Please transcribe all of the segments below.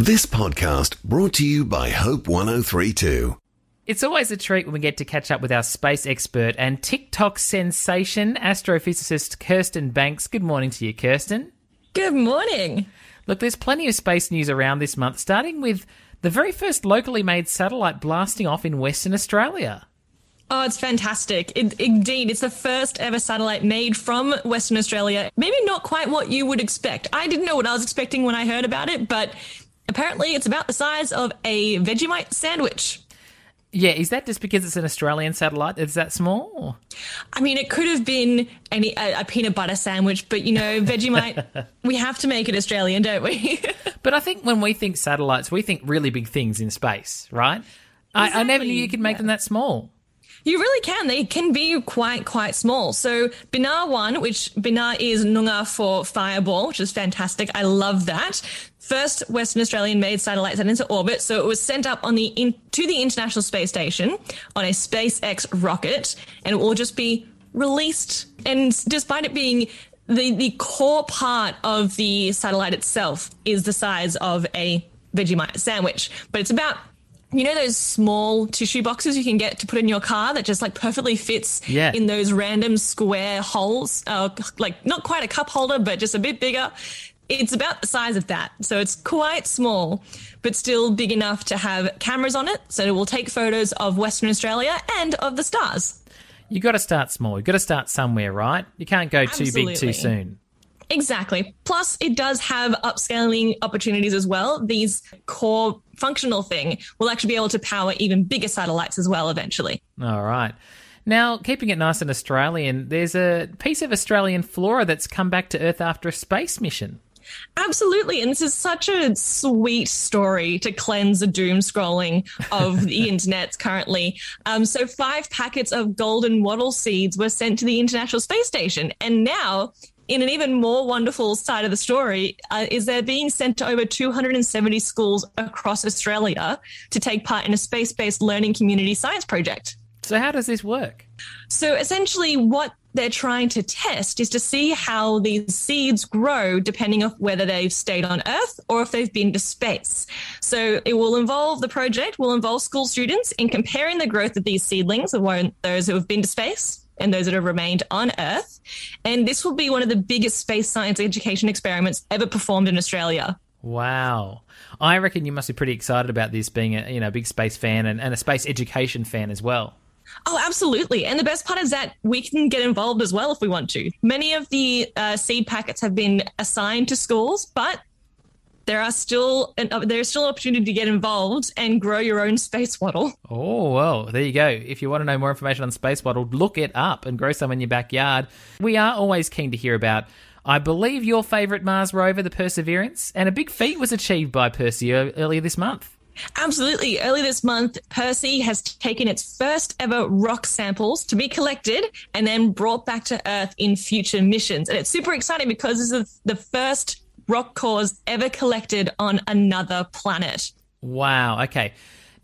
This podcast brought to you by Hope 1032. It's always a treat when we get to catch up with our space expert and TikTok sensation, astrophysicist Kirsten Banks. Good morning to you, Kirsten. Good morning. Look, there's plenty of space news around this month, starting with the very first locally made satellite blasting off in Western Australia. Oh, it's fantastic. It, indeed, it's the first ever satellite made from Western Australia. Maybe not quite what you would expect. I didn't know what I was expecting when I heard about it, but apparently it's about the size of a Vegemite sandwich. Yeah, is that just because it's an Australian satellite? Is that small? I mean, it could have been any a, a peanut butter sandwich, but you know, Vegemite, we have to make it Australian, don't we? but I think when we think satellites, we think really big things in space, right? Exactly. I, I, never knew you could make yeah. them that small. You really can. They can be quite, quite small. So Binar 1, which Binar is Noongar for fireball, which is fantastic. I love that. First Western Australian made satellite sent into orbit. So it was sent up on the in, to the International Space Station on a SpaceX rocket and it will just be released. And despite it being the, the core part of the satellite itself is the size of a Vegemite sandwich, but it's about you know those small tissue boxes you can get to put in your car that just like perfectly fits yeah. in those random square holes uh, like not quite a cup holder but just a bit bigger it's about the size of that so it's quite small but still big enough to have cameras on it so it will take photos of western australia and of the stars you got to start small you got to start somewhere right you can't go Absolutely. too big too soon Exactly. Plus, it does have upscaling opportunities as well. These core functional thing will actually be able to power even bigger satellites as well eventually. All right. Now, keeping it nice and Australian, there's a piece of Australian flora that's come back to Earth after a space mission. Absolutely. And this is such a sweet story to cleanse the doom scrolling of the internet currently. Um, so, five packets of golden wattle seeds were sent to the International Space Station. And now in an even more wonderful side of the story, uh, is they're being sent to over 270 schools across Australia to take part in a space based learning community science project. So, how does this work? So, essentially, what they're trying to test is to see how these seeds grow depending on whether they've stayed on Earth or if they've been to space. So it will involve the project will involve school students in comparing the growth of these seedlings of those who have been to space and those that have remained on Earth. And this will be one of the biggest space science education experiments ever performed in Australia. Wow. I reckon you must be pretty excited about this being a you know big space fan and, and a space education fan as well. Oh, absolutely. And the best part is that we can get involved as well if we want to. Many of the uh, seed packets have been assigned to schools, but there are still uh, there's still an opportunity to get involved and grow your own space wattle. Oh well, there you go. If you want to know more information on space wattle, look it up and grow some in your backyard. We are always keen to hear about. I believe your favourite Mars rover, the Perseverance, and a big feat was achieved by Percy earlier this month. Absolutely. Early this month, Percy has taken its first ever rock samples to be collected and then brought back to Earth in future missions. And it's super exciting because this is the first rock cores ever collected on another planet. Wow. Okay.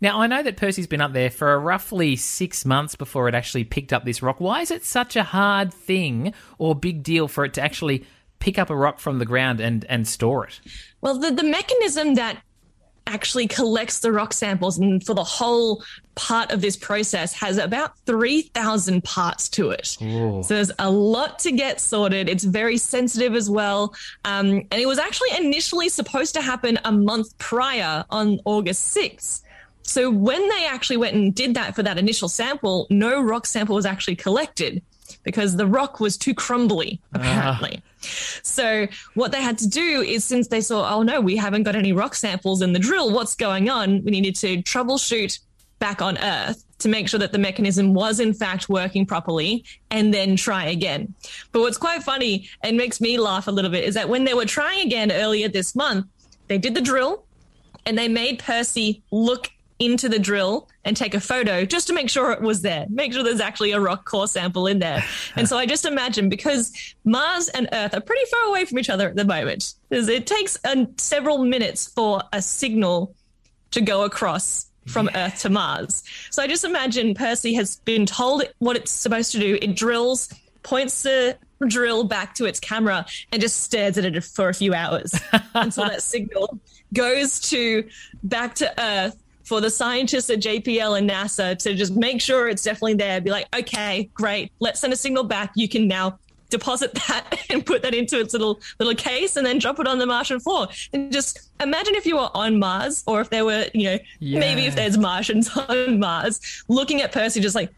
Now, I know that Percy's been up there for roughly six months before it actually picked up this rock. Why is it such a hard thing or big deal for it to actually pick up a rock from the ground and, and store it? Well, the, the mechanism that actually collects the rock samples and for the whole part of this process has about 3,000 parts to it. Ooh. So there's a lot to get sorted. It's very sensitive as well. Um, and it was actually initially supposed to happen a month prior on August 6th. So when they actually went and did that for that initial sample, no rock sample was actually collected because the rock was too crumbly, ah. apparently. So what they had to do is since they saw, oh no, we haven't got any rock samples in the drill, what's going on? We needed to troubleshoot back on Earth to make sure that the mechanism was in fact working properly and then try again. But what's quite funny and makes me laugh a little bit is that when they were trying again earlier this month, they did the drill and they made Percy look into the drill and take a photo just to make sure it was there, make sure there's actually a rock core sample in there. and so I just imagine because Mars and Earth are pretty far away from each other at the moment, it takes uh, several minutes for a signal to go across from yeah. Earth to Mars. So I just imagine Percy has been told what it's supposed to do. It drills, points the drill back to its camera and just stares at it for a few hours until that signal goes to back to Earth for the scientists at JPL and NASA to just make sure it's definitely there. Be like, okay, great, let's send a signal back. You can now deposit that and put that into its little little case and then drop it on the Martian floor. And just imagine if you were on Mars or if there were, you know, yeah. maybe if there's Martians on Mars, looking at Percy just like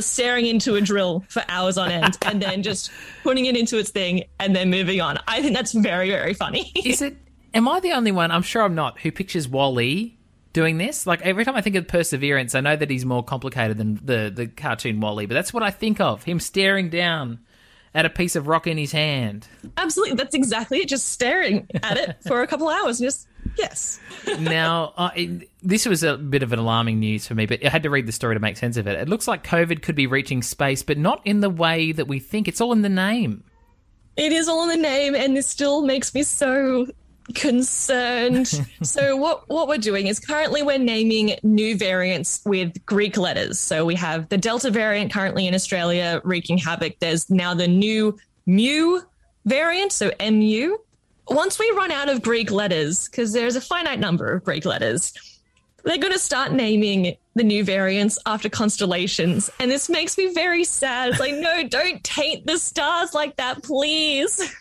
staring into a drill for hours on end and then just putting it into its thing and then moving on. I think that's very, very funny. Is it? Am I the only one? I'm sure I'm not. Who pictures WALL-E doing this? Like every time I think of Perseverance, I know that he's more complicated than the the cartoon WALL-E, but that's what I think of. Him staring down at a piece of rock in his hand. Absolutely, that's exactly it. Just staring at it for a couple hours, just yes. now, uh, it, this was a bit of an alarming news for me, but I had to read the story to make sense of it. It looks like COVID could be reaching space, but not in the way that we think. It's all in the name. It is all in the name, and this still makes me so concerned. so what what we're doing is currently we're naming new variants with Greek letters. So we have the Delta variant currently in Australia wreaking havoc. There's now the new Mu variant, so MU. Once we run out of Greek letters, because there's a finite number of Greek letters, they're going to start naming the new variants after constellations. And this makes me very sad. It's like, no, don't taint the stars like that, please.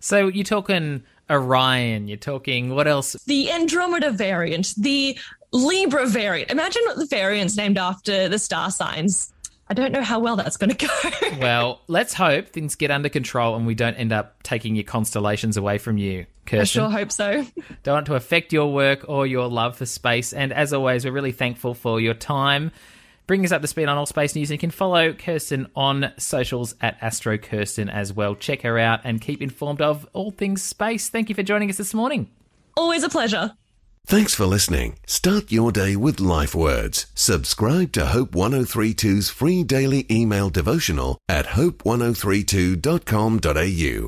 So you're talking Orion. You're talking what else? The Andromeda variant, the Libra variant. Imagine the variants named after the star signs. I don't know how well that's going to go. well, let's hope things get under control and we don't end up taking your constellations away from you, Kirsten. I sure hope so. don't want to affect your work or your love for space. And as always, we're really thankful for your time Bring us up to speed on all space news. And you can follow Kirsten on socials at Astro Kirsten as well. Check her out and keep informed of all things space. Thank you for joining us this morning. Always a pleasure. Thanks for listening. Start your day with life words. Subscribe to Hope 1032's free daily email devotional at hope1032.com.au.